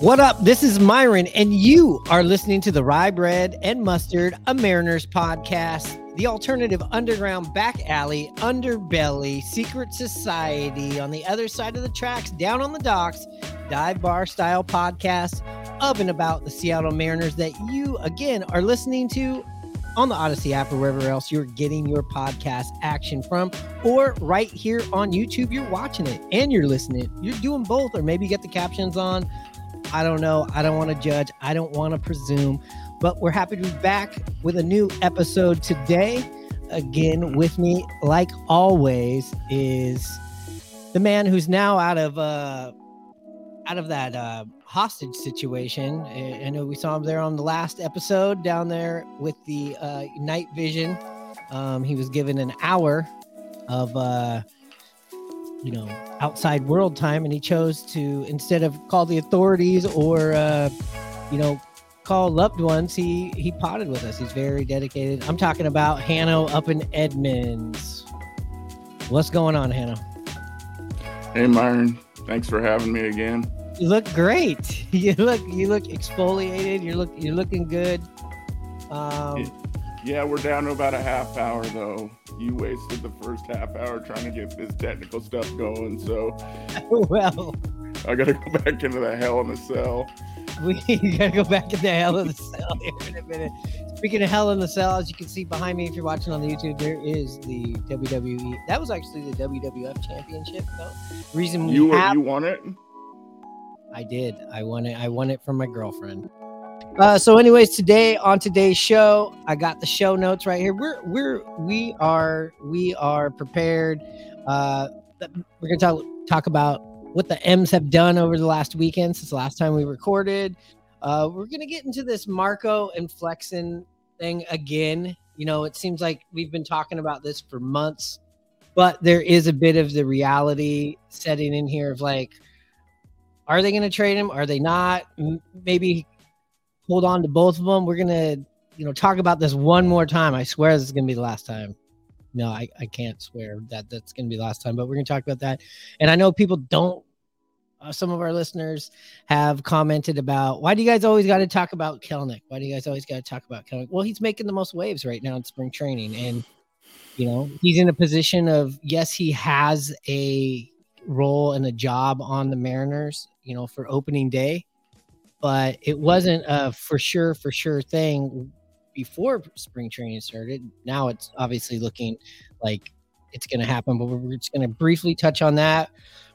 What up? This is Myron, and you are listening to the Rye Bread and Mustard, a Mariners podcast, the alternative underground back alley, underbelly, secret society on the other side of the tracks, down on the docks, dive bar style podcast of and about the Seattle Mariners that you, again, are listening to on the Audacy app or wherever else you're getting your podcast action from, or right here on YouTube, you're watching it and you're listening. You're doing both, or maybe you get the captions on I don't know. I don't want to judge. I don't want to presume. But we're happy to be back with a new episode today. Again, with me, like always, is the man who's now out of uh out of that uh hostage situation. I know we saw him there on the last episode down there with the uh night vision. Um, he was given an hour of uh you know outside world time and he chose to instead of call the authorities or uh you know call loved ones he he potted with us. He's very dedicated. I'm talking about hanno up in edmonds. What's going on hanno? Hey myron. Thanks for having me again. You look great. You look you look exfoliated. You look you're looking good. Um yeah, we're down to about a half hour though. You wasted the first half hour trying to get this technical stuff going, so well, I gotta go back into the hell in the cell. We gotta go back into the hell in the cell here in a minute. Speaking of hell in the cell, as you can see behind me, if you're watching on the YouTube, there is the WWE. That was actually the WWF Championship, though. Reason you have, you won it. I did. I won it. I won it from my girlfriend. Uh, so, anyways, today on today's show, I got the show notes right here. We're we're we are we are prepared. Uh, we're gonna talk talk about what the M's have done over the last weekend since the last time we recorded. Uh, we're gonna get into this Marco and Flexen thing again. You know, it seems like we've been talking about this for months, but there is a bit of the reality setting in here of like, are they going to trade him? Are they not? Maybe hold on to both of them. We're gonna, you know, talk about this one more time. I swear this is gonna be the last time. No, I, I can't swear that that's gonna be the last time, but we're gonna talk about that. And I know people don't. Uh, some of our listeners have commented about why do you guys always got to talk about Kelenic? Why do you guys always got to talk about Kelenic? Well, he's making the most waves right now in spring training, and you know he's in a position of yes, he has a role and a job on the Mariners, you know, for opening day but it wasn't a for sure for sure thing before spring training started. Now it's obviously looking like it's going to happen, but we're just going to briefly touch on that.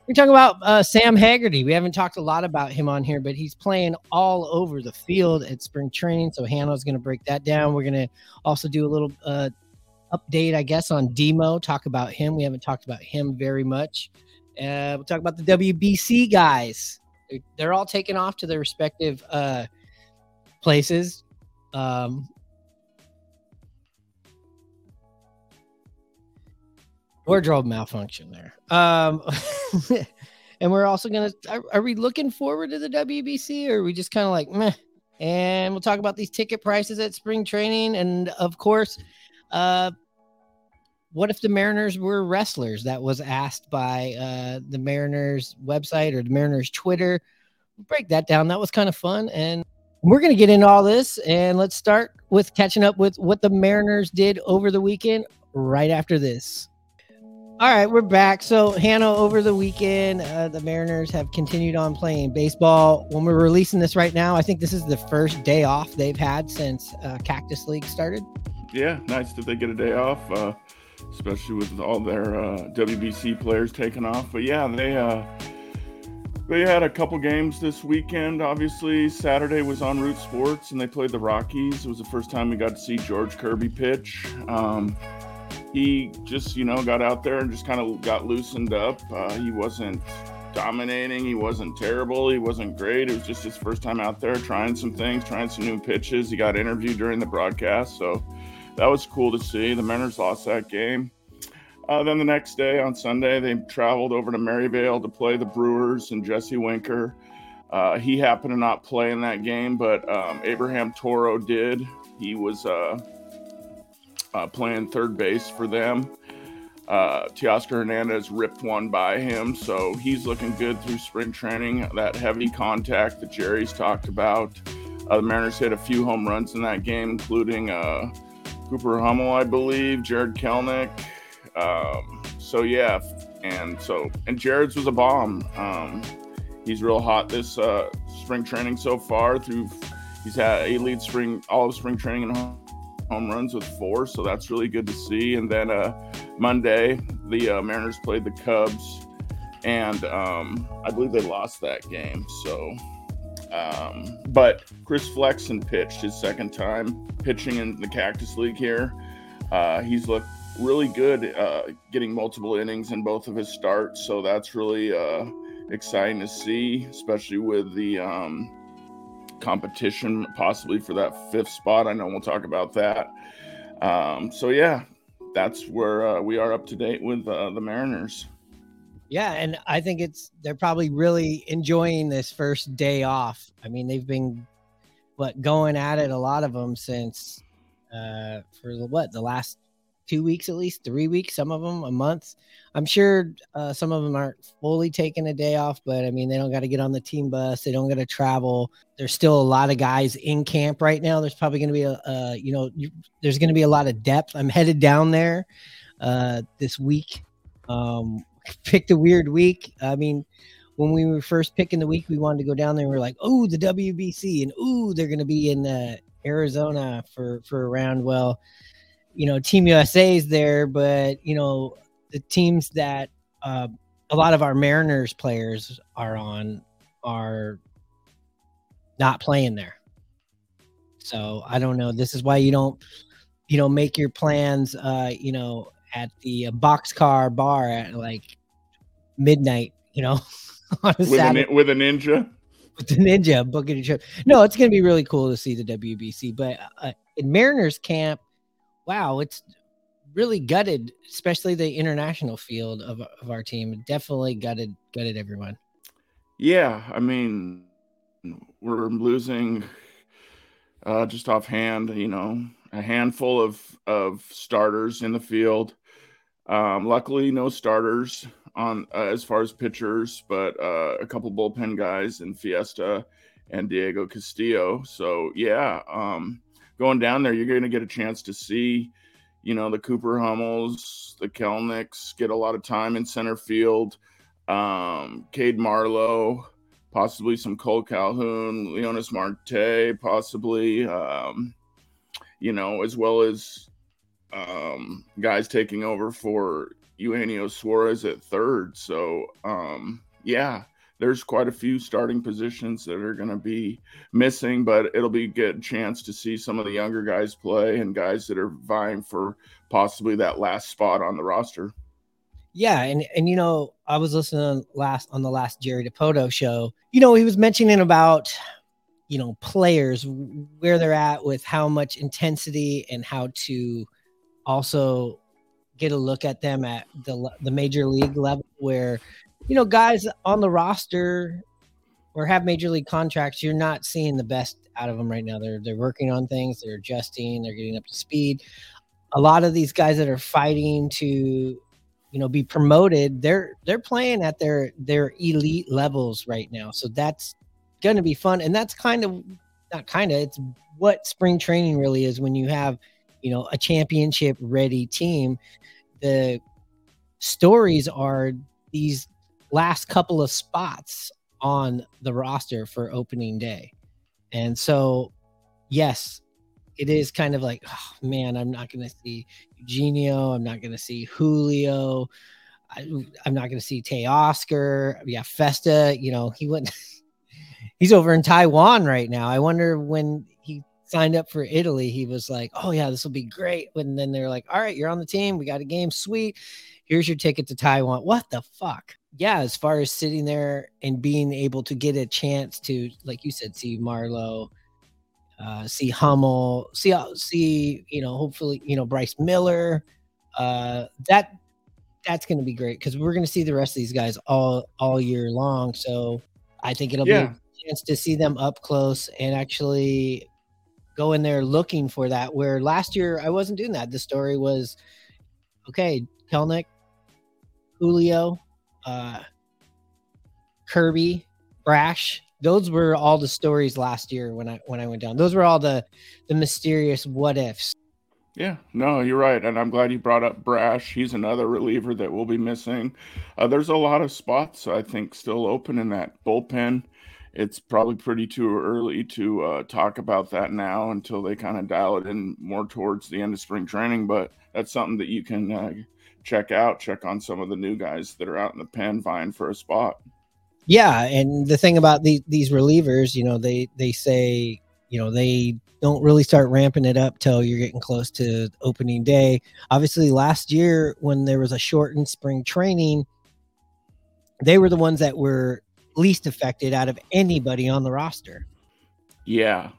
We're talking about uh, Sam Haggerty. We haven't talked a lot about him on here, but he's playing all over the field at spring training. So Hannah's going to break that down. We're going to also do a little uh, update, I guess, on Demo. Talk about him. We haven't talked about him very much. Uh, we'll talk about the WBC guys they're all taken off to their respective uh, places. Um, wardrobe malfunction there. Um, and we're also gonna. Are, are, we looking forward to the WBC, or are we just kind of like meh? And we'll talk about these ticket prices at spring training, and of course, uh, what if the Mariners were wrestlers? That was asked by uh, the Mariners website or the Mariners Twitter. Break that down. That was kind of fun. And we're going to get into all this. And let's start with catching up with what the Mariners did over the weekend right after this. All right, we're back. So, Hannah, over the weekend, uh, the Mariners have continued on playing baseball. When we're releasing this right now, I think this is the first day off they've had since uh, Cactus League started. Yeah, nice that they get a day off. Especially with all their uh, WBC players taking off. But yeah, they uh, they had a couple games this weekend. Obviously, Saturday was on Root Sports, and they played the Rockies. It was the first time we got to see George Kirby pitch. Um, he just, you know, got out there and just kind of got loosened up. Uh, he wasn't dominating. He wasn't terrible. He wasn't great. It was just his first time out there trying some things, trying some new pitches. He got interviewed during the broadcast, so that was cool to see. The Mariners lost that game. Uh, then the next day on Sunday, they traveled over to Maryvale to play the Brewers and Jesse Winker. Uh, he happened to not play in that game, but um, Abraham Toro did. He was uh, uh playing third base for them. uh, Teoscar Hernandez ripped one by him, so he's looking good through spring training. That heavy contact that Jerry's talked about. Uh, the Mariners hit a few home runs in that game, including uh, Cooper Hummel, I believe, Jarred Kelenic. Um, so yeah, and so and Jarred's was a bomb. Um, he's real hot this uh, spring training so far. Through he's had a lead spring all of spring training and home runs with four, so that's really good to see. And then uh, Monday, the uh, Mariners played the Cubs, and um, I believe they lost that game. So, um, but Chris Flexen pitched his second time pitching in the Cactus League here. Uh, he's looked really good, uh, getting multiple innings in both of his starts. So that's really uh, exciting to see, especially with the um, competition possibly for that fifth spot. I know we'll talk about that. Um, so yeah, that's where uh, we are up to date with uh, the Mariners. Yeah, and I think it's they're probably really enjoying this first day off. I mean, they've been what going at it a lot of them since uh for the what the last two weeks at least, three weeks, some of them a month. I'm sure uh, some of them aren't fully taking a day off, but I mean, they don't got to get on the team bus. They don't got to travel. There's still a lot of guys in camp right now. There's probably going to be a, uh, you know, there's going to be a lot of depth. I'm headed down there uh, this week. Um, picked a weird week. I mean, when we were first picking the week, we wanted to go down there. And we are like, oh, the WBC, and oh, they're going to be in uh, Arizona for for a round. Well, you know, Team USA is there, but you know, the teams that uh, a lot of our Mariners players are on are not playing there. So I don't know. This is why you don't, you know, make your plans, uh, you know, at the uh, boxcar bar at like midnight, you know, on a with, a, with a ninja. With the ninja booking a trip. No, it's going to be really cool to see the WBC. But uh, in Mariners camp, wow, it's really gutted, especially the international field of, of our team. Definitely gutted, gutted everyone. Yeah, I mean, we're losing uh, just offhand, you know, a handful of of starters in the field. Um, luckily, no starters on uh, as far as pitchers, but uh, a couple bullpen guys in Festa and Diego Castillo. So yeah, um, going down there, you're going to get a chance to see, you know, the Cooper Hummels, the Kelenics get a lot of time in center field. Um, Cade Marlowe, possibly some Cole Calhoun, Leonis Marte, possibly, um, you know, as well as um, guys taking over for Eugenio Suarez at third. So, um, yeah, there's quite a few starting positions that are going to be missing, but it'll be a good chance to see some of the younger guys play and guys that are vying for possibly that last spot on the roster. Yeah, and and you know, I was listening last on the last Jerry Dipoto show. You know, he was mentioning about you know players where they're at with how much intensity and how to also get a look at them at the the major league level where you know, guys on the roster or have major league contracts, you're not seeing the best out of them right now. They're they're working on things, they're adjusting, they're getting up to speed. A lot of these guys that are fighting to, you know, be promoted, they're they're playing at their their elite levels right now. So that's going to be fun, and that's kind of not kind of it's what spring training really is when you have, you know, a championship ready team. The stories are these last couple of spots on the roster for opening day. And so, yes, it is kind of like, oh, man, I'm not going to see Eugenio. I'm not going to see Julio. I, am not going to see Tay Teoscar. Yeah, Festa, you know, he went, he's over in Taiwan right now. I wonder when he signed up for Italy, he was like, oh, yeah, this will be great. And then they're like, all right, you're on the team. We got a game. Sweet. Here's your ticket to Taiwan. What the fuck? Yeah, as far as sitting there and being able to get a chance to, like you said, see Marlowe, uh, see Hummel, see uh, see you know, hopefully you know Bryce Miller, uh, that that's going to be great because we're going to see the rest of these guys all all year long. So I think it'll yeah. be a chance to see them up close and actually go in there looking for that. Where last year I wasn't doing that. The story was okay, Kelenic, Julio, uh, Kirby, Brash. Those were all the stories last year when I when I went down. Those were all the the mysterious what ifs. Yeah, no, you're right, and I'm glad you brought up Brash. He's another reliever that we'll be missing. Uh, there's a lot of spots I think still open in that bullpen. It's probably pretty too early to uh, talk about that now until they kind of dial it in more towards the end of spring training. But that's something that you can uh, check out. Check on some of the new guys that are out in the pen vying for a spot. Yeah, and the thing about these these relievers, you know, they they say, you know, they don't really start ramping it up till you're getting close to opening day. Obviously, last year when there was a shortened spring training, they were the ones that were least affected out of anybody on the roster. Yeah,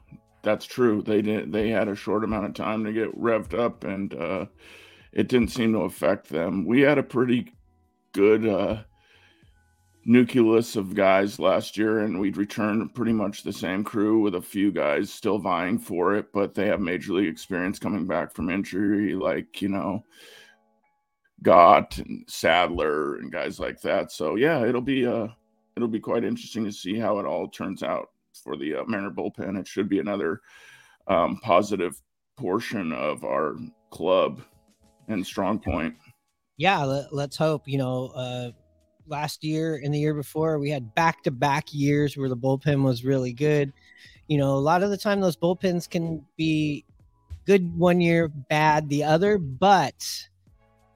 that's true. They did. They had a short amount of time to get revved up, and uh, it didn't seem to affect them. We had a pretty good uh, nucleus of guys last year, and we'd returned pretty much the same crew with a few guys still vying for it, but they have major league experience coming back from injury, like you know. Gott and Sadler and guys like that. So yeah, it'll be uh it'll be quite interesting to see how it all turns out for the uh, Mariner bullpen. It should be another um, positive portion of our club and strong point. Yeah, let, us hope. You know, uh, last year and the year before, we had back to back years where the bullpen was really good. You know, a lot of the time those bullpens can be good one year, bad the other, but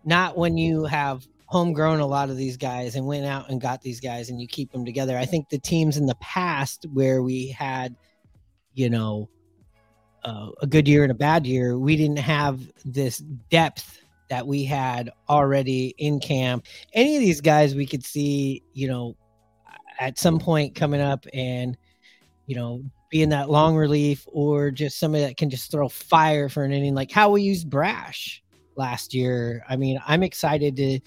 not when you have homegrown a lot of these guys and went out and got these guys and you keep them together. I think the teams in the past where we had, you know, uh, a good year and a bad year, we didn't have this depth that we had already in camp. Any of these guys we could see, you know, at some point coming up and, you know, being that long relief or just somebody that can just throw fire for an inning, like how we used Brash last year. I mean, I'm excited to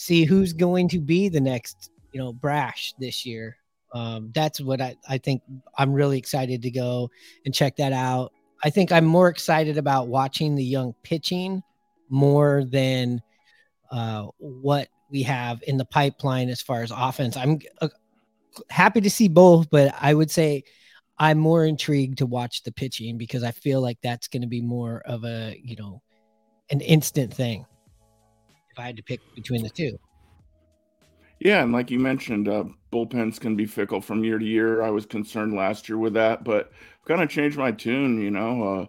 see who's going to be the next, you know, Brash this year. Um, that's what I, I think I'm really excited to go and check that out. I think I'm more excited about watching the young pitching more than uh, what we have in the pipeline as far as offense. I'm uh, happy to see both, but I would say I'm more intrigued to watch the pitching because I feel like that's going to be more of a, you know, an instant thing. I had to pick between the two. Yeah, and like you mentioned, uh, bullpens can be fickle from year to year. I was concerned last year with that, but I've kind of changed my tune. You know, uh,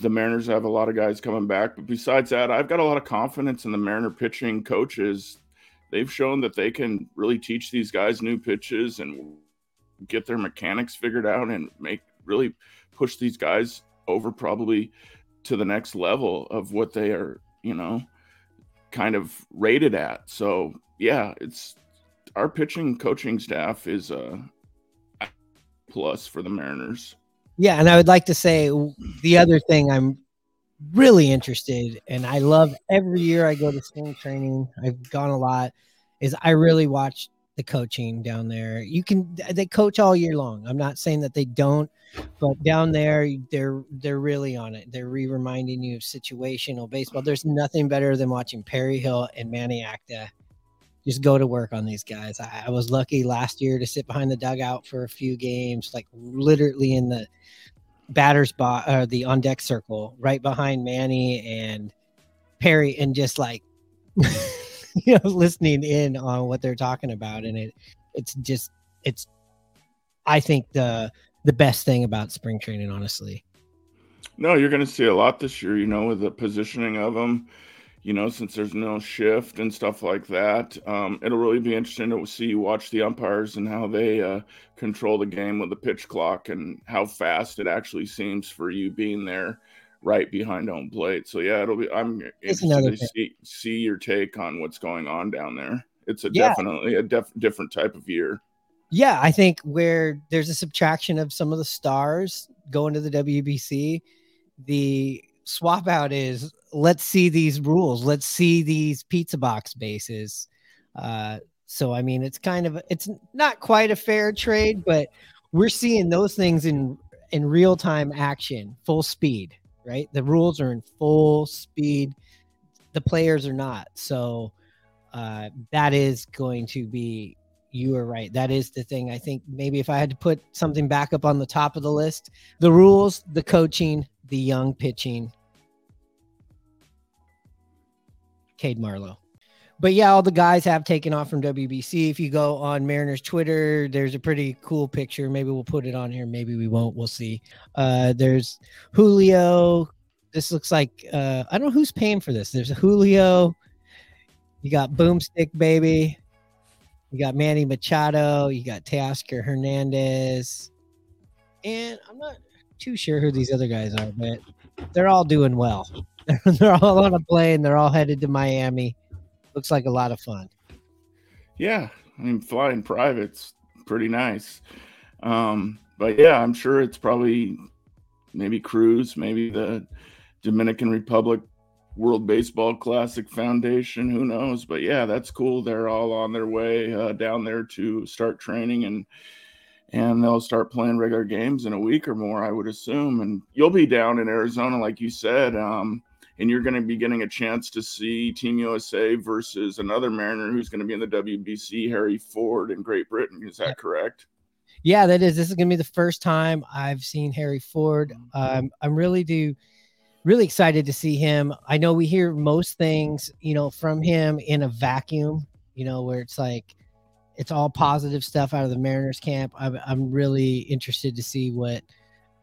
the Mariners have a lot of guys coming back, but besides that, I've got a lot of confidence in the Mariner pitching coaches. They've shown that they can really teach these guys new pitches and get their mechanics figured out and make really push these guys over probably to the next level of what they are, you know, kind of rated at. So yeah, it's our pitching coaching staff is a plus for the Mariners. Yeah, and I would like to say the other thing I'm really interested and I love every year I go to spring training. I've gone a lot is I really watch the coaching down there. You can they coach all year long. I'm not saying that they don't, but down there they're they're really on it. They're re-reminding you of situational baseball. There's nothing better than watching Perry Hill and Manny Acta just go to work on these guys. I, I was lucky last year to sit behind the dugout for a few games, like literally in the batter's box or the on deck circle, right behind Manny and Perry, and just like you know listening in on what they're talking about and it it's just it's i think the the best thing about spring training honestly. No you're going to see a lot this year you know with the positioning of them you know since there's no shift and stuff like that. Um, it'll really be interesting to see you watch the umpires and how they uh, control the game with the pitch clock and how fast it actually seems for you being there right behind home plate. So yeah, it'll be. I'm interested to see, see your take on what's going on down there. It's a yeah. definitely a def, different type of year. Yeah, I think where there's a subtraction of some of the stars going to the WBC, the swap out is let's see these rules, let's see these pizza box bases. Uh, so I mean, it's kind of it's not quite a fair trade, but we're seeing those things in in real time action, full speed right? The rules are in full speed. The players are not. So uh, that is going to be. You are right. That is the thing. I think maybe if I had to put something back up on the top of the list, the rules, the coaching, the young pitching. Cade Marlowe but yeah, all the guys have taken off from WBC. If you go on Mariners Twitter, there's a pretty cool picture. Maybe we'll put it on here. Maybe we won't. We'll see. Uh, there's Julio. This looks like uh, I don't know who's paying for this. There's Julio. You got Boomstick Baby. You got Manny Machado. You got Teoscar Hernandez. And I'm not too sure who these other guys are, but they're all doing well. they're all on a plane. They're all headed to Miami looks like a lot of fun. Yeah, I mean, flying private's pretty nice. Um, but yeah, I'm sure it's probably maybe Cruz, maybe the Dominican Republic World Baseball Classic Foundation. Who knows? But yeah, that's cool. They're all on their way uh, down there to start training and and they'll start playing regular games in a week or more, I would assume. And you'll be down in Arizona, like you said. Um, and you're going to be getting a chance to see Team USA versus another Mariner who's going to be in the WBC, Harry Ford in Great Britain. Is that correct? Yeah, that is. This is going to be the first time I've seen Harry Ford. Um, I'm really do really excited to see him. I know we hear most things, you know, from him in a vacuum, you know, where it's like it's all positive stuff out of the Mariners camp. I'm, I'm really interested to see what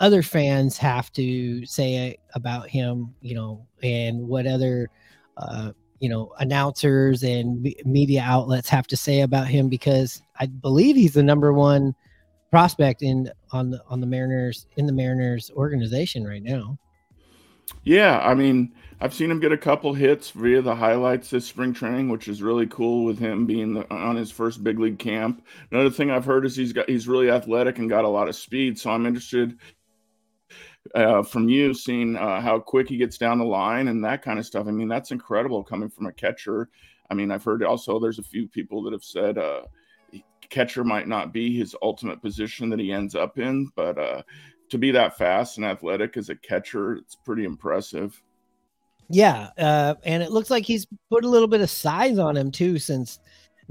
other fans have to say about him, you know, and what other, uh, you know, announcers and media outlets have to say about him because I believe he's the number one prospect in on the on the Mariners in the Mariners organization right now. Yeah, I mean, I've seen him get a couple hits via the highlights this spring training, which is really cool with him being the, on his first big league camp. Another thing I've heard is he's got he's really athletic and got a lot of speed, so I'm interested uh, from you, seeing uh, how quick he gets down the line and that kind of stuff. I mean, that's incredible coming from a catcher. I mean, I've heard also there's a few people that have said uh, catcher might not be his ultimate position that he ends up in, but uh, to be that fast and athletic as a catcher, it's pretty impressive. Yeah, uh, and it looks like he's put a little bit of size on him too since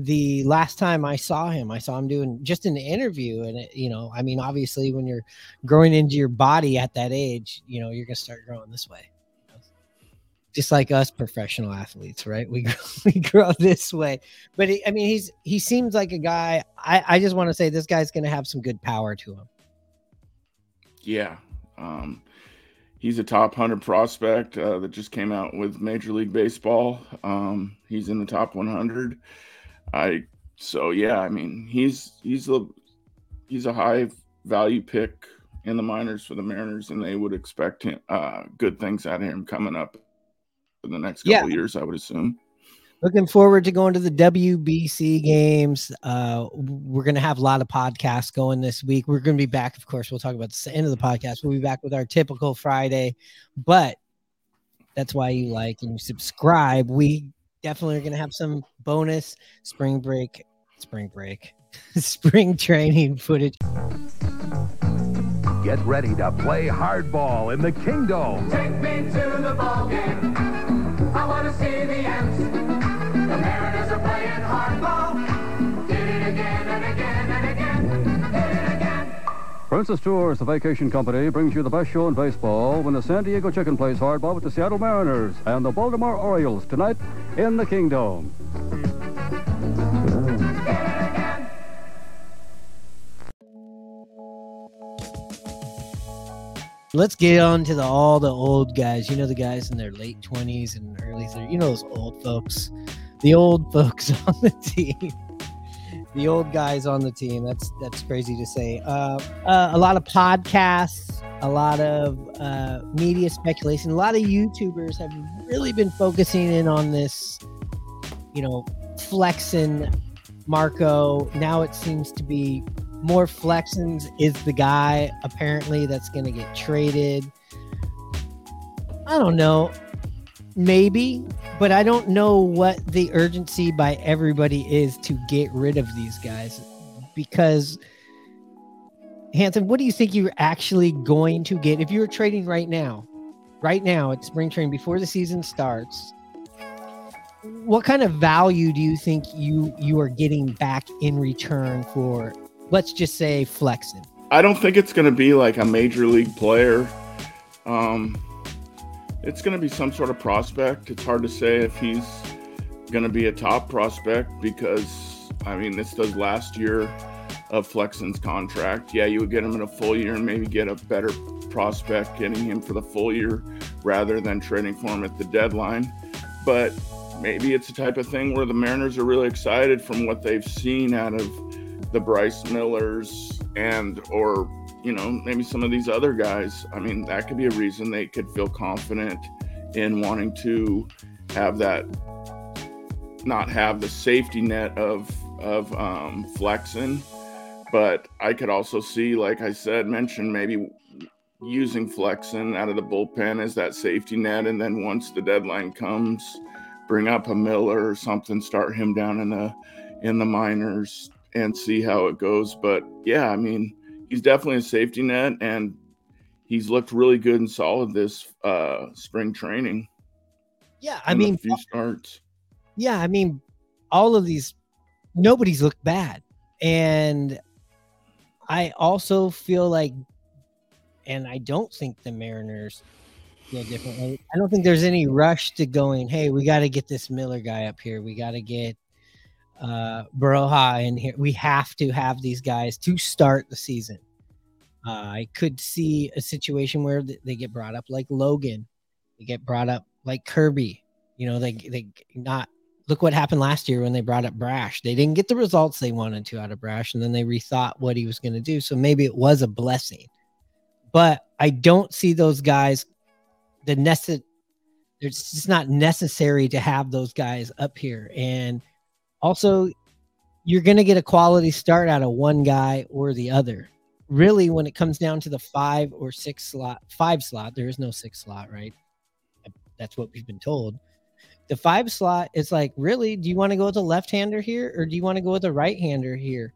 the last time I saw him, I saw him doing just an interview. And, it, you know, I mean, obviously, when you're growing into your body at that age, you know, you're going to start growing this way. Just like us professional athletes, right? We, we grow this way. But he, I mean, he's he seems like a guy. I, I just want to say this guy's going to have some good power to him. Yeah. Um, he's a top 100 prospect uh, that just came out with Major League Baseball. Um, he's in the top 100. I so yeah, I mean he's he's a he's a high value pick in the minors for the Mariners, and they would expect him uh, good things out of him coming up in the next couple yeah. years, I would assume. Looking forward to going to the WBC games. Uh, we're going to have a lot of podcasts going this week. We're going to be back, of course. We'll talk about the end of the podcast. We'll be back with our typical Friday, but that's why you like and you subscribe. We definitely are going to have some bonus spring break, spring break, spring training footage. Get ready to play hardball in the kingdom. Take me to the ball game. I want to see the Ants. The Mariners Princess Tours, the vacation company, brings you the best show in baseball when the San Diego Chicken plays hardball with the Seattle Mariners and the Baltimore Orioles tonight in the Kingdom. Let's get on to the all the old guys. You know the guys in their late twenties and early 30s. You know those old folks, the old folks on the team, the old guys on the team. That's that's crazy to say. Uh, uh, a lot of podcasts, a lot of uh, media speculation. A lot of YouTubers have really been focusing in on this. You know, Flexen Marco. Now it seems to be more Flexen's is the guy apparently that's going to get traded. I don't know. Maybe, but I don't know what the urgency by everybody is to get rid of these guys because Hanson, what do you think you're actually going to get if you're trading right now? Right now, at spring training before the season starts. what kind of value do you think you you are getting back in return for let's just say Flexen? I don't think it's going to be like a major league player. Um, it's going to be some sort of prospect. It's hard to say if he's going to be a top prospect because, I mean, this does last year of Flexen's contract. Yeah, you would get him in a full year and maybe get a better prospect getting him for the full year rather than trading for him at the deadline. But maybe it's the type of thing where the Mariners are really excited from what they've seen out of the Bryce Millers and or you know maybe some of these other guys. I mean, that could be a reason they could feel confident in wanting to have that not have the safety net of of um, Flexen. But I could also see, like I said, mention maybe using Flexen out of the bullpen as that safety net, and then once the deadline comes, bring up a Miller or something, start him down in the in the minors and see how it goes. But yeah, I mean, he's definitely a safety net, and he's looked really good and solid this uh, spring training. Yeah, I mean, few starts. yeah, I mean, all of these, nobody's looked bad. And I also feel like, and I don't think the Mariners feel differently. I don't think there's any rush to going, hey, we got to get this Miller guy up here. We got to get uh, Berroa in here. We have to have these guys to start the season. Uh, I could see a situation where they get brought up like Logan, they get brought up like Kirby. You know, they they not look what happened last year when they brought up Brash. They didn't get the results they wanted to out of Brash, and then they rethought what he was going to do. So maybe it was a blessing, but I don't see those guys. The necessary, it's just not necessary to have those guys up here, and also you're going to get a quality start out of one guy or the other. Really, when it comes down to the five or six slot, five slot, there is no six slot, right? That's what we've been told. The five slot is like, really, do you want to go with a left hander here or do you want to go with a right hander here?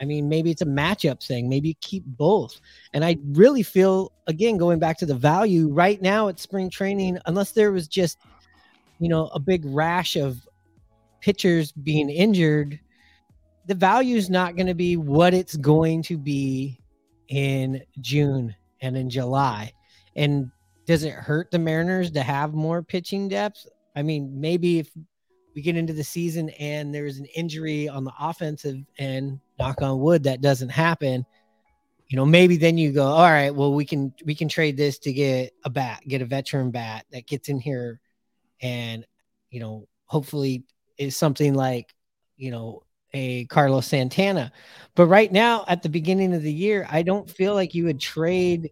I mean, maybe it's a matchup thing. Maybe keep both. And I really feel, again, going back to the value right now at spring training, unless there was just, you know, a big rash of pitchers being injured, the value is not going to be what it's going to be in June and in July. And does it hurt the Mariners to have more pitching depth? I mean, maybe if we get into the season and there's an injury on the offensive end, knock on wood, that doesn't happen. You know, maybe then you go, all right, well, we can we can trade this to get a bat, get a veteran bat that gets in here and you know, hopefully is something like, you know, a Carlos Santana. But right now, at the beginning of the year, I don't feel like you would trade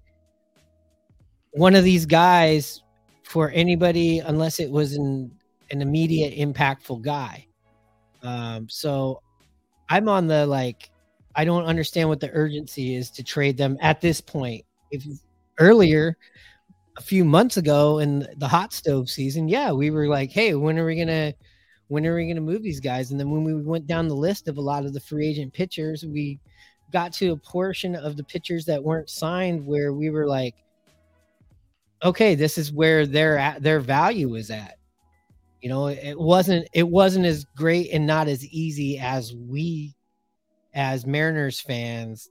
one of these guys for anybody unless it was an, an immediate impactful guy. Um, so I'm on the like, I don't understand what the urgency is to trade them at this point. If earlier, a few months ago in the hot stove season, yeah, we were like, hey, when are we going to when are we going to move these guys? And then when we went down the list of a lot of the free agent pitchers, we got to a portion of the pitchers that weren't signed where we were like, okay, this is where their at their value is at. You know, it wasn't it wasn't as great and not as easy as we as Mariners fans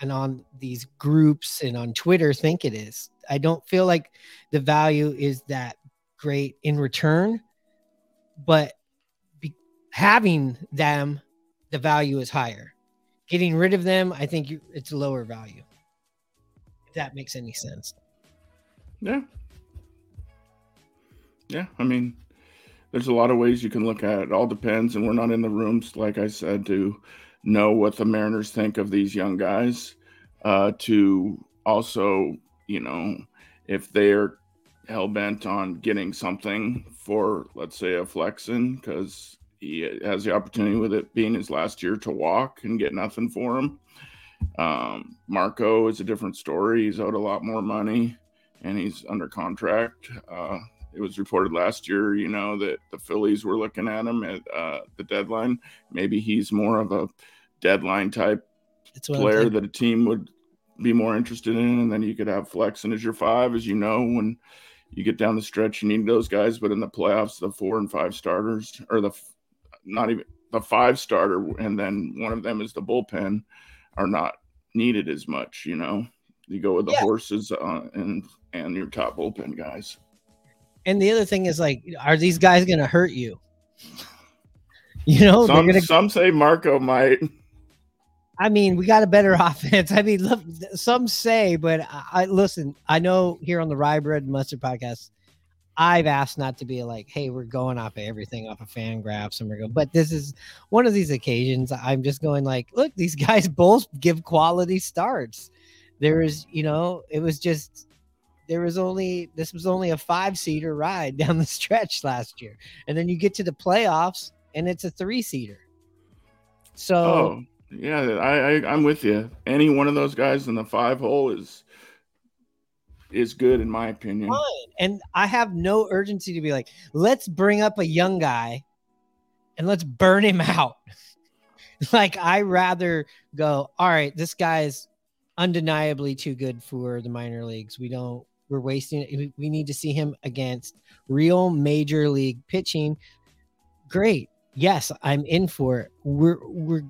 and on these groups and on Twitter think it is. I don't feel like the value is that great in return, but having them, the value is higher. Getting rid of them, I think you, it's lower value. If that makes any sense. Yeah. Yeah, I mean, there's a lot of ways you can look at it. It all depends, and we're not in the rooms, like I said, to know what the Mariners think of these young guys. Uh, to also, you know, if they're hell bent on getting something for, let's say, a Flexen, because he has the opportunity with it being his last year to walk and get nothing for him. Um, Marco is a different story. He's owed a lot more money and he's under contract. Uh, it was reported last year, you know, that the Phillies were looking at him at uh, the deadline. Maybe he's more of a deadline type player that a team would be more interested in. And then you could have Flexen as your five, as you know, when you get down the stretch, you need those guys. But in the playoffs, the four and five starters, or the not even the five starter, and then one of them is the bullpen, are not needed as much. You know, you go with the Yeah. horses uh, and and your top bullpen guys. And the other thing is like, are these guys going to hurt you? You know, some to. some say Marco might. I mean, we got a better offense. I mean, look, some say, but I, I listen. I know here on the Rye Bread and Mustard podcast, I've asked not to be like, "Hey, we're going off of everything off of FanGraphs," and we're going. But this is one of these occasions. I'm just going like, look, these guys both give quality starts. There is, you know, it was just there was only this was only a five seater ride down the stretch last year, and then you get to the playoffs and it's a three seater. So. Oh, yeah, I, I I'm with you. Any one of those guys in the five hole is is good in my opinion. fine. And I have no urgency to be like, let's bring up a young guy and let's burn him out. like I rather go, all right, this guy's undeniably too good for the minor leagues. We don't we're wasting it. We need to see him against real major league pitching. Great. Yes, I'm in for it. We're we're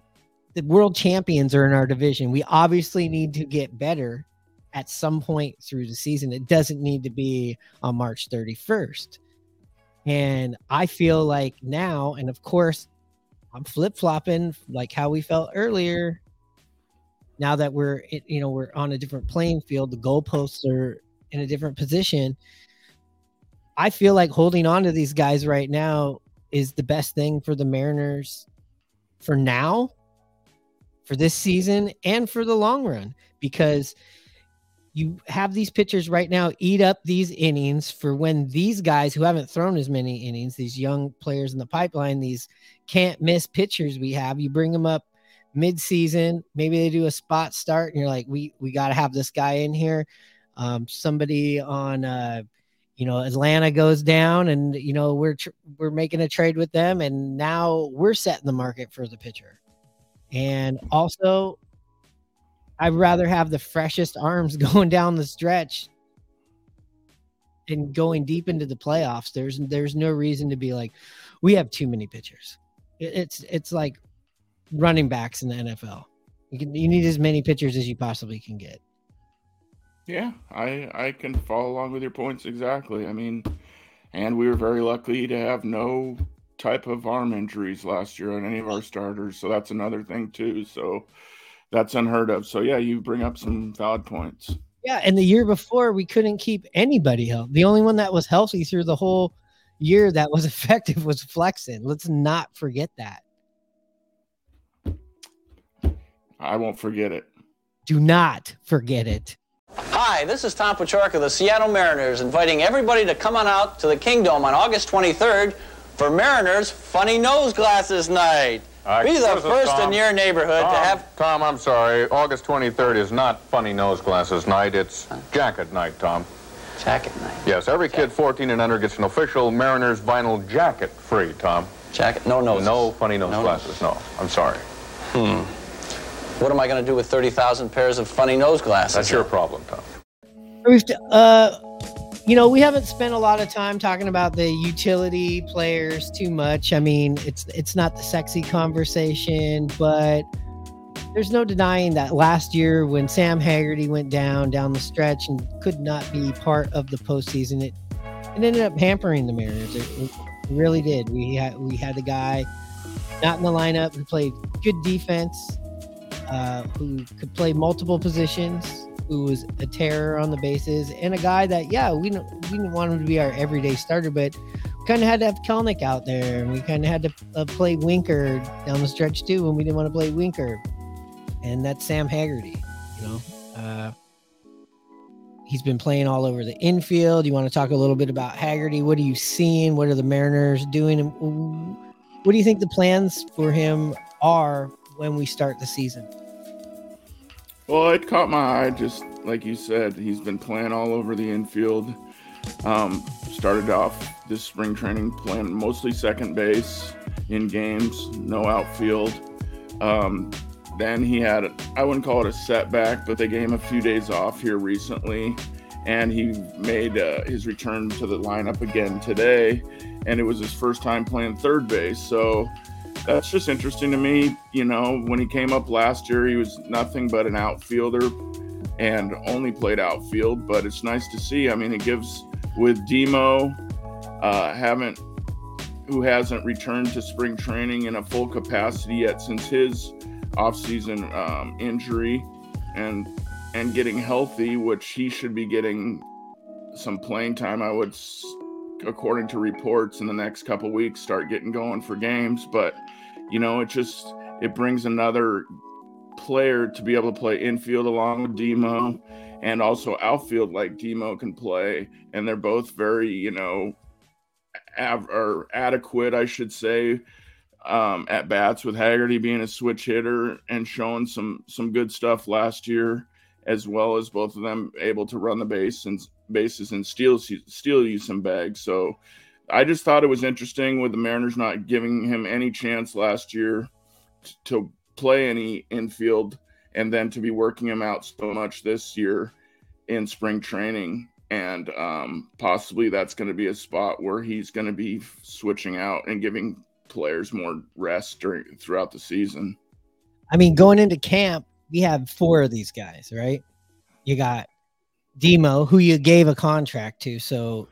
the world champions are in our division. We obviously need to get better at some point through the season. It doesn't need to be on March 31st. And I feel like now, and of course, I'm flip flopping like how we felt earlier. Now that we're, you know, we're on a different playing field, the goalposts are in a different position. I feel like holding on to these guys right now is the best thing for the Mariners for now, for this season, and for the long run because you have these pitchers right now eat up these innings for when these guys who haven't thrown as many innings, these young players in the pipeline, these can't miss pitchers we have, you bring them up mid-season, maybe they do a spot start and you're like, we we got to have this guy in here. Um, somebody on uh you know Atlanta goes down and you know we're tr- we're making a trade with them and now we're setting the market for the pitcher. And also I'd rather have the freshest arms going down the stretch and going deep into the playoffs. There's there's no reason to be like, we have too many pitchers. It's it's like running backs in the NFL. You can you need as many pitchers as you possibly can get. Yeah, I I can follow along with your points exactly. I mean, and we were very lucky to have no type of arm injuries last year on any of our starters, so that's another thing too. So that's unheard of. So yeah, you bring up some valid points. Yeah, and the year before we couldn't keep anybody healthy. The only one that was healthy through the whole year that was effective was Flexen. Let's not forget that. I won't forget it. Do not forget it. Hi, this is Tom Paciorek of the Seattle Mariners, inviting everybody to come on out to the Kingdom on August 23rd for Mariners Funny Nose Glasses Night. All right, Be the first Tom. in your neighborhood Tom, to have. Tom, I'm sorry. August 23rd is not funny nose glasses night. It's jacket night, Tom. Jacket night. Yes, every kid 14 and under gets an official Mariners vinyl jacket free, Tom. Jacket, no noses. No funny nose No glasses, no. I'm sorry. Hmm. What am I going to do with 30,000 pairs of funny nose glasses? That's your problem, Tom. We've, uh, you know, we haven't spent a lot of time talking about the utility players too much. I mean, it's it's not the sexy conversation, but there's no denying that last year when Sam Haggerty went down down the stretch and could not be part of the postseason, it it ended up hampering the Mariners. It, it really did. We had we had a guy not in the lineup who played good defense, uh, who could play multiple positions, who was a terror on the bases, and a guy that, yeah, we don't, we didn't want him to be our everyday starter, but kind of had to have Kelenic out there, and we kind of had to uh, play Winker down the stretch too when we didn't want to play Winker, and that's Sam Haggerty. You know, uh, he's been playing all over the infield. You want to talk a little bit about Haggerty? What are you seeing? What are the Mariners doing? What do you think the plans for him are when we start the season? Well, it caught my eye, just like you said. He's been playing all over the infield. Um, started off this spring training playing mostly second base in games, no outfield. Um, then he had, I wouldn't call it a setback, but they gave him a few days off here recently. and he made uh, his return to the lineup again today, and it was his first time playing third base. So that's just interesting to me. You know, when he came up last year, he was nothing but an outfielder and only played outfield. But it's nice to see. I mean, it gives with Demo uh, haven't who hasn't returned to spring training in a full capacity yet since his offseason um, injury and and getting healthy, which he should be getting some playing time. I would, according to reports, in the next couple weeks, start getting going for games. But you know, it just it brings another player to be able to play infield along with Demo and also outfield like Demo can play. And they're both very, you know, av- or adequate, I should say, um, at bats with Haggerty being a switch hitter and showing some some good stuff last year, as well as both of them able to run the base and bases and steal steal you some bags. So I just thought it was interesting with the Mariners not giving him any chance last year to play any infield and then to be working him out so much this year in spring training and um, possibly that's going to be a spot where he's going to be switching out and giving players more rest during throughout the season. I mean, going into camp, we have four of these guys, right? You got Demo, who you gave a contract to, so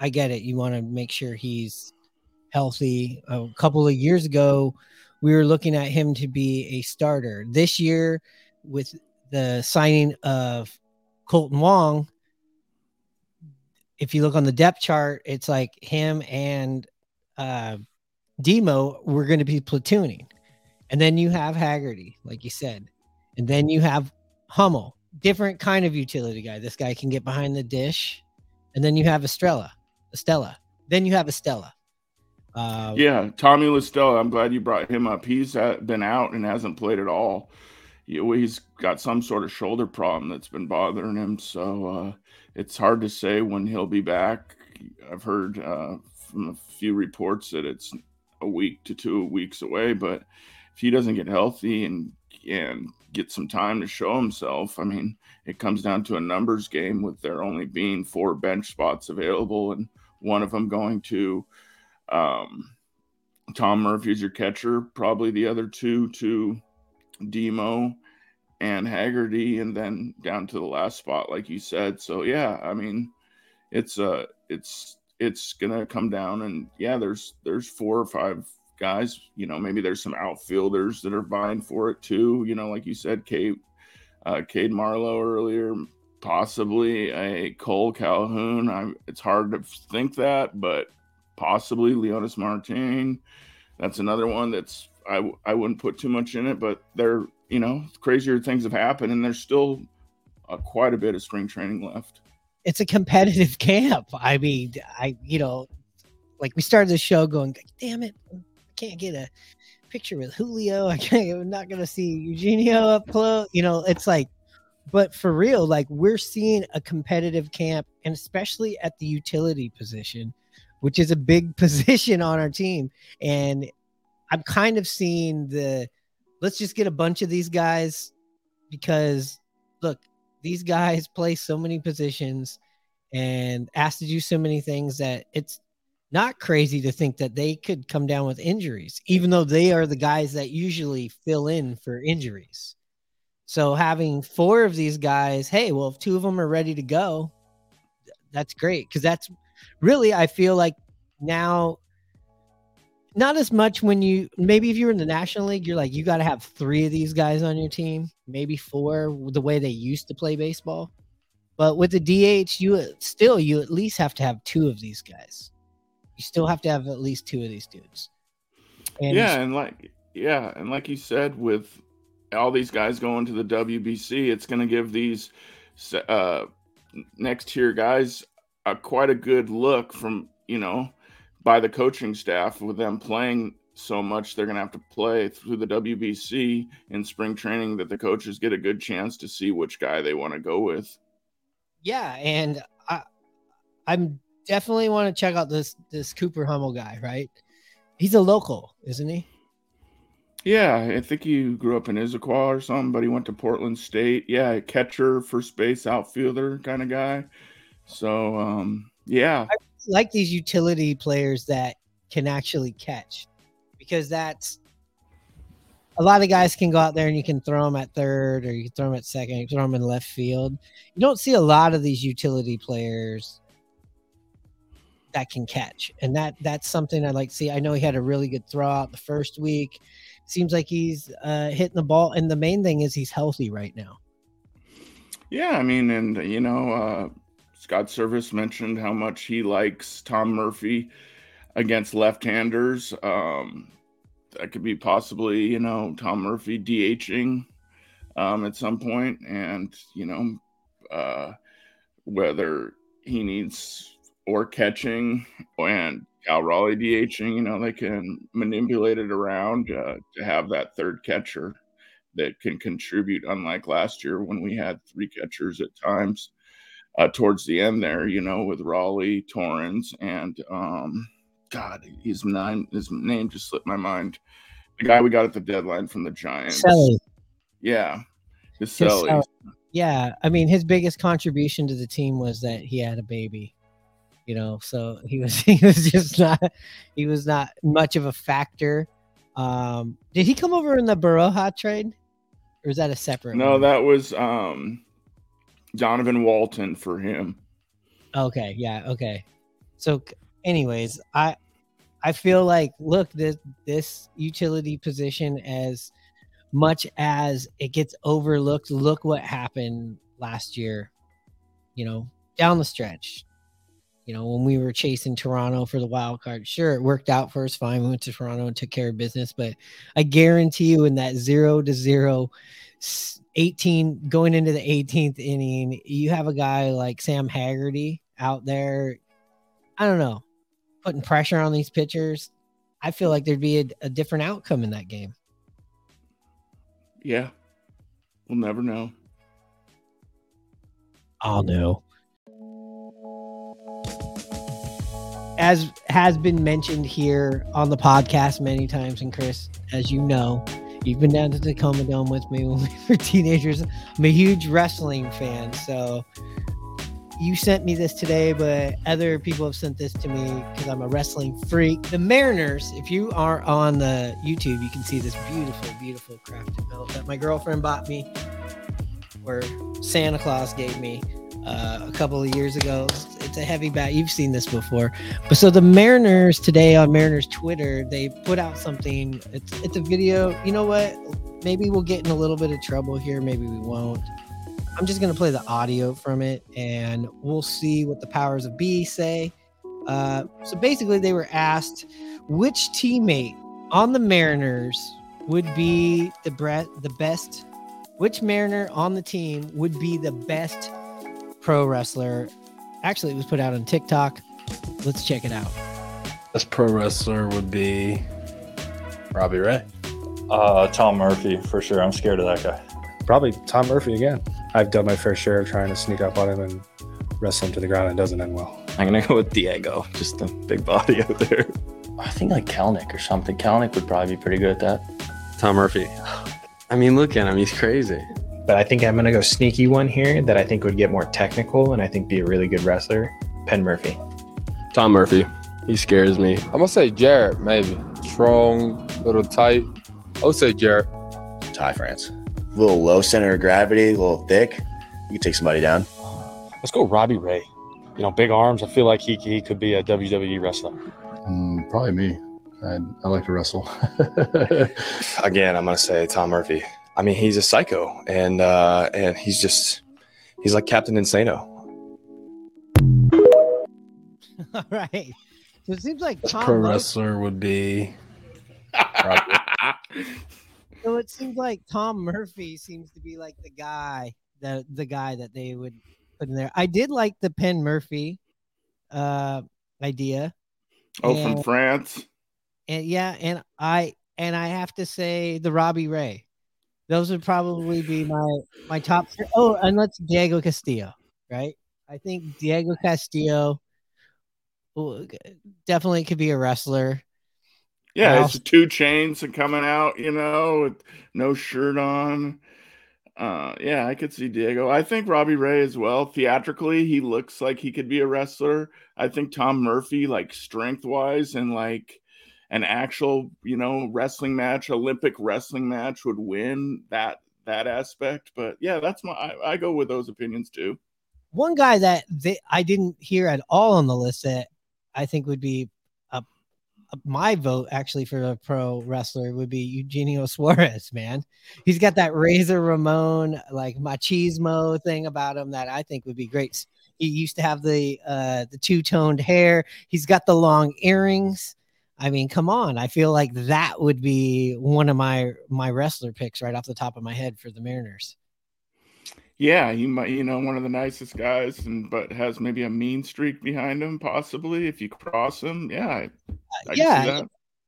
I get it. You want to make sure he's healthy. A couple of years ago, we were looking at him to be a starter. This year, with the signing of Kolten Wong, if you look on the depth chart, it's like him and uh, Demo we're going to be platooning. And then you have Haggerty, like you said. And then you have Hummel, different kind of utility guy. This guy can get behind the dish. And then you have Estrella, Estella. Then you have Estella. Uh, Yeah, Tommy La Stella, I'm glad you brought him up. He's been out and hasn't played at all. He's got some sort of shoulder problem that's been bothering him. So uh, it's hard to say when he'll be back. I've heard uh, from a few reports that it's a week to two weeks away. But if he doesn't get healthy and and get some time to show himself, I mean, it comes down to a numbers game with there only being four bench spots available and one of them going to um, Tom Murphy's your catcher, probably the other two to Demo and Haggerty, and then down to the last spot, like you said. So yeah, I mean, it's uh it's it's gonna come down, and yeah, there's there's four or five guys. You know, maybe there's some outfielders that are vying for it too. You know, like you said, Kate, uh, Cade Marlowe earlier, possibly a Cole Calhoun. I, it's hard to think that, but possibly Leonys Martin. That's another one that's I I wouldn't put too much in it, but there you know crazier things have happened, and there's still uh, quite a bit of spring training left. it's a competitive camp. I mean, I you know, like we started the show going, damn it, I can't get a picture with Julio. I can't. I'm not gonna see Eugenio up close. You know, it's like, but for real, like we're seeing a competitive camp, and especially at the utility position, which is a big position on our team. And I'm kind of seeing the let's just get a bunch of these guys because look, these guys play so many positions and asked to do so many things that it's not crazy to think that they could come down with injuries, even though they are the guys that usually fill in for injuries. So having four of these guys, hey, well, if two of them are ready to go, that's great because that's really I feel like now not as much when you maybe if you're in the National League, you're like you got to have three of these guys on your team, maybe four, the way they used to play baseball. But with the DH, you still you at least have to have two of these guys. You still have to have at least two of these dudes. And yeah, and like yeah, and like you said, with all these guys going to the WBC, it's going to give these uh, next tier guys a quite a good look from you know by the coaching staff with them playing so much they're going to have to play through the WBC in spring training that the coaches get a good chance to see which guy they want to go with. Yeah, and I I'm definitely want to check out this this Cooper Hummel guy, right? He's a local, isn't he? Yeah, I think he grew up in Issaquah or something, but he went to Portland State. Yeah, catcher, first base, outfielder kind of guy. So um, yeah, I like these utility players that can actually catch because that's a lot of guys can go out there and you can throw them at third or you can throw them at second, you can throw them in left field. You don't see a lot of these utility players that can catch, and that that's something I like to see. I know he had a really good throw out the first week. Seems like he's uh, hitting the ball, and the main thing is he's healthy right now. yeah. I mean, and you know, uh, Scott Servais mentioned how much he likes Tom Murphy against left-handers. Um, that could be possibly, you know, Tom Murphy DHing um, at some point, and you know, uh, whether he needs or catching and Cal Raleigh DHing, you know, they can manipulate it around uh, to have that third catcher that can contribute. Unlike last year when we had three catchers at times uh, towards the end there, you know, with Raleigh, Torrens, and um, God, his nine, his name just slipped my mind. The guy we got at the deadline from the Giants. Selly. Yeah, Casali. Selly. Yeah, I mean his biggest contribution to the team was that he had a baby. You know, so he was he was just not he was not much of a factor. Um, did he come over in the Berroa trade, or is that a separate? No, one? that was um, Donovan Walton for him. Okay, yeah, okay. So, anyways, I I feel like look this this utility position as much as it gets overlooked. Look what happened last year. You know, down the stretch. You know, when we were chasing Toronto for the wild card, sure, it worked out for us fine. We went to Toronto and took care of business, but I guarantee you, in that zero to zero, 18 going into the 18th inning, you have a guy like Sam Haggerty out there. I don't know, putting pressure on these pitchers. I feel like there'd be a, a different outcome in that game. Yeah, we'll never know. I'll know. As has been mentioned here on the podcast many times, and Chris, as you know, you've been down to Tacoma Dome with me when we were teenagers. I'm a huge wrestling fan, so you sent me this today, but other people have sent this to me because I'm a wrestling freak. The Mariners, if you are on the YouTube, you can see this beautiful, beautiful crafted belt that my girlfriend bought me, or Santa Claus gave me uh, a couple of years ago. A heavy bat. You've seen this before. But so the Mariners today on Mariners Twitter, they put out something. It's it's a video. You know what? Maybe we'll get in a little bit of trouble here. Maybe we won't. I'm just gonna play the audio from it, and we'll see what the powers of B say. Uh, so basically, they were asked which teammate on the Mariners would be the bre- the best. Which Mariner on the team would be the best pro wrestler? Actually, it was put out on TikTok. Let's check it out. Best pro wrestler would be Robbie Ray. Uh, Tom Murphy for sure. I'm scared of that guy. Probably Tom Murphy again. I've done my fair share of trying to sneak up on him and wrestle him to the ground. and It doesn't end well. I'm gonna go with Diego, just a big body out there. I think like Kelenic or something. Kelenic would probably be pretty good at that. Tom Murphy. I mean, look at him. He's crazy. But I think I'm gonna go sneaky one here that I think would get more technical and I think be a really good wrestler. Penn Murphy. Tom Murphy. He scares me. I'm gonna say Jarred, maybe. Strong, little tight. I would say Jarred. Ty France. A little low center of gravity, a little thick. You can take somebody down. Let's go Robbie Ray. You know, big arms. I feel like he, he could be a WWE wrestler. Mm, probably me. I, I like to wrestle. Again, I'm gonna say Tom Murphy. I mean, he's a psycho, and uh, and he's just he's like Captain Insano. All right. So it seems like Tom. Pro Murphy- wrestler would be. So it seems like Tom Murphy seems to be like the guy that the guy that they would put in there. I did like the Penn Murphy uh idea. Oh, from France. And yeah, and I and I have to say the Robbie Ray. Those would probably be my my top three. Oh, and let's Diego Castillo, right? I think Diego Castillo definitely could be a wrestler. Yeah, it's two chains and coming out, you know, with no shirt on. Uh, yeah, I could see Diego. I think Robbie Ray as well. Theatrically, he looks like he could be a wrestler. I think Tom Murphy, like strength wise and like an actual, you know, wrestling match, Olympic wrestling match would win that that aspect. But yeah, that's my I, I go with those opinions too. One guy that they, I didn't hear at all on the list that I think would be a, a- my vote actually for a pro wrestler would be Eugenio Suarez. Man, he's got that Razor Ramon like machismo thing about him that I think would be great. He used to have the uh, the two toned hair. He's got the long earrings. I mean, come on. I feel like that would be one of my my wrestler picks right off the top of my head for the Mariners. Yeah, he might, you know, one of the nicest guys, and but has maybe a mean streak behind him, possibly if you cross him. Yeah, I, I yeah,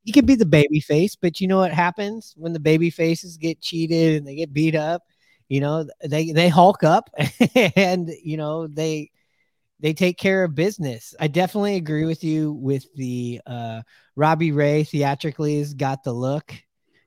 he could be the baby face, but you know what happens when the baby faces get cheated and they get beat up? You know, they they hulk up and you know they they take care of business. I definitely agree with you with the uh Robbie Ray theatrically has got the look.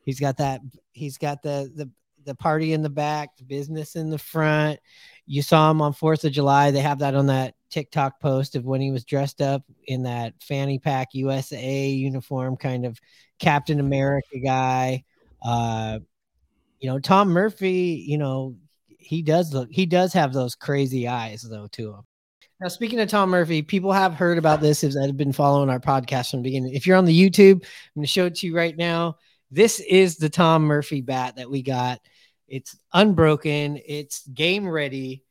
He's got that he's got the the the party in the back, the business in the front. You saw him on 4th of July. They have that on that TikTok post of when he was dressed up in that fanny pack USA uniform, kind of Captain America guy. Uh, you know, Tom Murphy, you know, he does look, he does have those crazy eyes though to him. Now, speaking of Tom Murphy, people have heard about this if that have been following our podcast from the beginning. If you're on the YouTube, I'm going to show it to you right now. This is the Tom Murphy bat that we got. It's unbroken. It's game ready.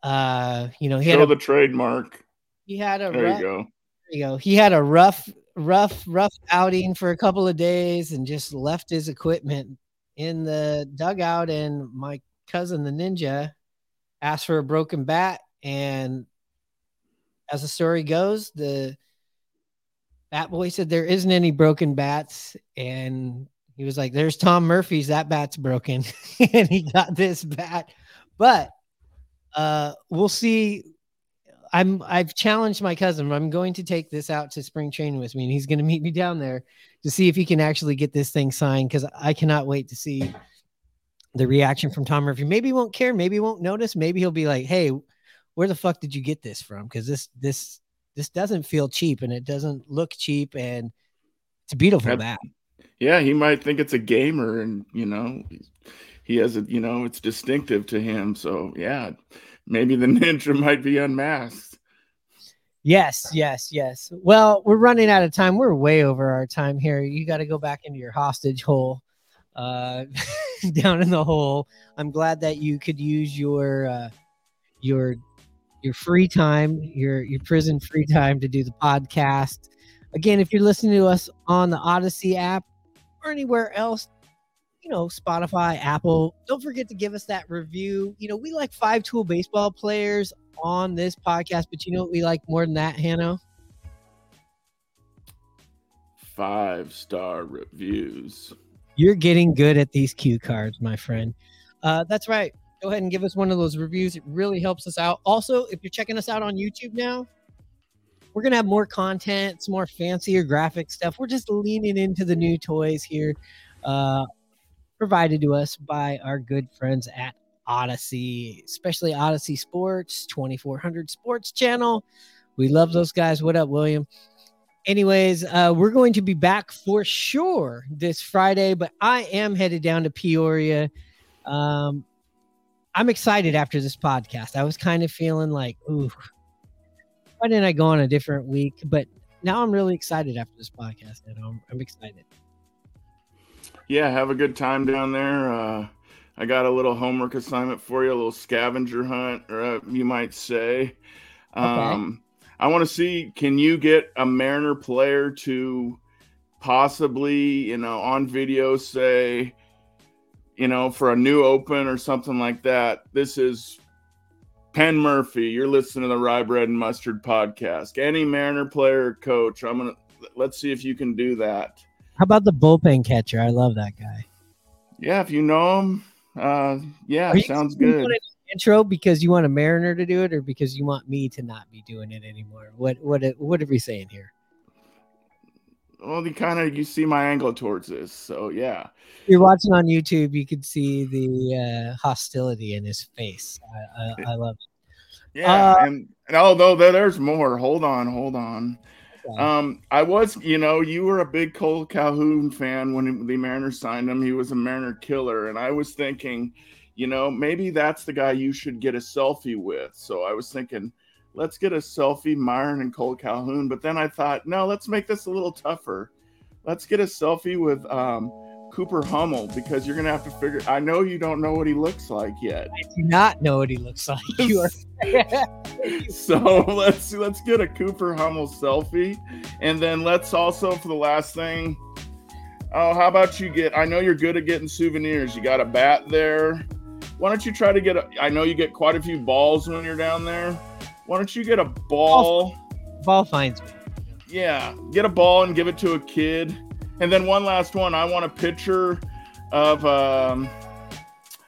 Uh, you know, he had a, the trademark. he had a There rough, you go. there you go. He had a rough, rough, rough outing for a couple of days and just left his equipment in the dugout. And my cousin, the ninja, asked for a broken bat. And as the story goes, the bat boy said there isn't any broken bats. And he was like, There's Tom Murphy's, that bat's broken. and he got this bat. But uh we'll see i'm i've challenged my cousin i'm going to take this out to spring training with me and he's going to meet me down there to see if he can actually get this thing signed because i cannot wait to see the reaction from tom murphy maybe he won't care maybe he won't notice maybe he'll be like hey where the fuck did you get this from because this this this doesn't feel cheap and it doesn't look cheap and it's a beautiful bat Yeah, he might think it's a gamer, and you know, he has a, you know, it's distinctive to him. So yeah, maybe the ninja might be unmasked. Yes, yes, yes. Well, we're running out of time. We're way over our time here. You got to go back into your hostage hole, uh, down in the hole. I'm glad that you could use your uh, your your free time, your your prison free time to do the podcast. Again, if you're listening to us on the Audacy app or anywhere else, you know, Spotify, Apple, don't forget to give us that review. You know, we like five tool baseball players on this podcast, but you know what we like more than that, Hanno? Five star reviews. You're getting good at these cue cards, my friend. Uh, that's right. Go ahead and give us one of those reviews. It really helps us out. Also, if you're checking us out on YouTube now, we're gonna have more content, some more fancier graphic stuff. We're just leaning into the new toys here, uh, provided to us by our good friends at Audacy, especially Audacy Sports, 2400 Sports Channel. We love those guys. What up, William? Anyways, uh, we're going to be back for sure this Friday, but I am headed down to Peoria. Um, I'm excited after this podcast. I was kind of feeling like, ooh, why didn't I go on a different week? But now I'm really excited after this podcast. And I'm, I'm excited. Yeah, have a good time down there. Uh, I got a little homework assignment for you, a little scavenger hunt, or uh, you might say. Um, I want to see can you get a Mariner player to possibly, you know, on video say, you know, for a new open or something like that. This is Penn Murphy. You're listening to the Rye Bread and Mustard podcast. Any Mariner player or coach, I'm gonna let's see if you can do that. How about the bullpen catcher? I love that guy. Yeah, if you know him, uh, yeah, you- sounds good. Intro because you want a Mariner to do it, or because you want me to not be doing it anymore? What what what are we saying here? Well, you kind of you see my angle towards this, so yeah. If you're watching on YouTube, you could see the uh, hostility in his face. I, I, I love it. Yeah, Uh, and, and although there's more. Hold on, hold on. Um, I was, you know, you were a big Cole Calhoun fan when the Mariners signed him. He was a Mariner killer, and I was thinking, you know, maybe that's the guy you should get a selfie with. So I was thinking, let's get a selfie, Myron and Cole Calhoun. But then I thought, no, let's make this a little tougher. Let's get a selfie with um, Cooper Hummel because you're gonna have to figure. I know you don't know what he looks like yet. I do not know what he looks like. You are. So let's let's get a Cooper Hummel selfie, and then let's also for the last thing. Oh, how about you get? I know you're good at getting souvenirs. You got a bat there. Why don't you try to get a? I know you get quite a few balls when you're down there. Why don't you get a ball? Ball finds me. Yeah, get a ball and give it to a kid. And then one last one. I want a picture of um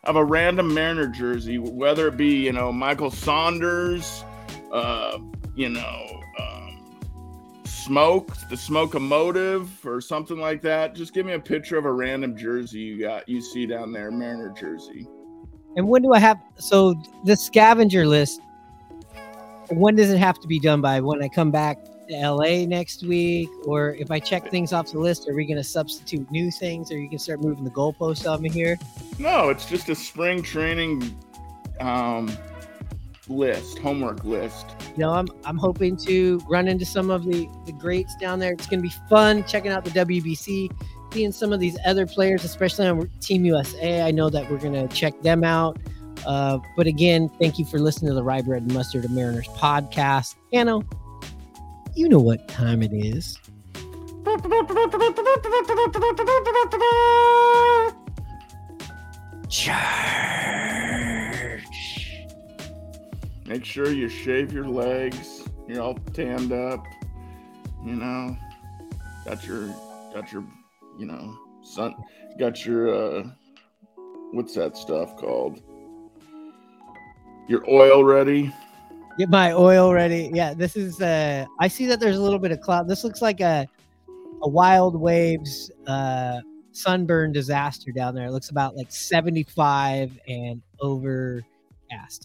of a random Mariner jersey, whether it be you know Michael Saunders, uh, you know, um, Smoke, the Smokeomotive, or something like that. Just give me a picture of a random jersey you got you see down there, Mariner jersey. And when do I have? So the scavenger list. When does it have to be done by? When I come back to LA next week, or if I check things off the list, are we going to substitute new things, or you can start moving the goalposts on me here? No, it's just a spring training um, list, homework list. You know, I'm I'm hoping to run into some of the the greats down there. It's going to be fun checking out the WBC, seeing some of these other players, especially on Team USA. I know that we're going to check them out. Uh, but again, thank you for listening to the Rye Bread and Mustard of Mariners podcast. Anno, you know what time it is. Make sure you shave your legs. You're all tanned up. You know, got your got your you know sun got your uh what's that stuff called? Your oil ready. Get my oil ready. Yeah, this is uh I see that there's a little bit of cloud. This looks like a a wild waves uh sunburn disaster down there. It looks about like 75 and overcast.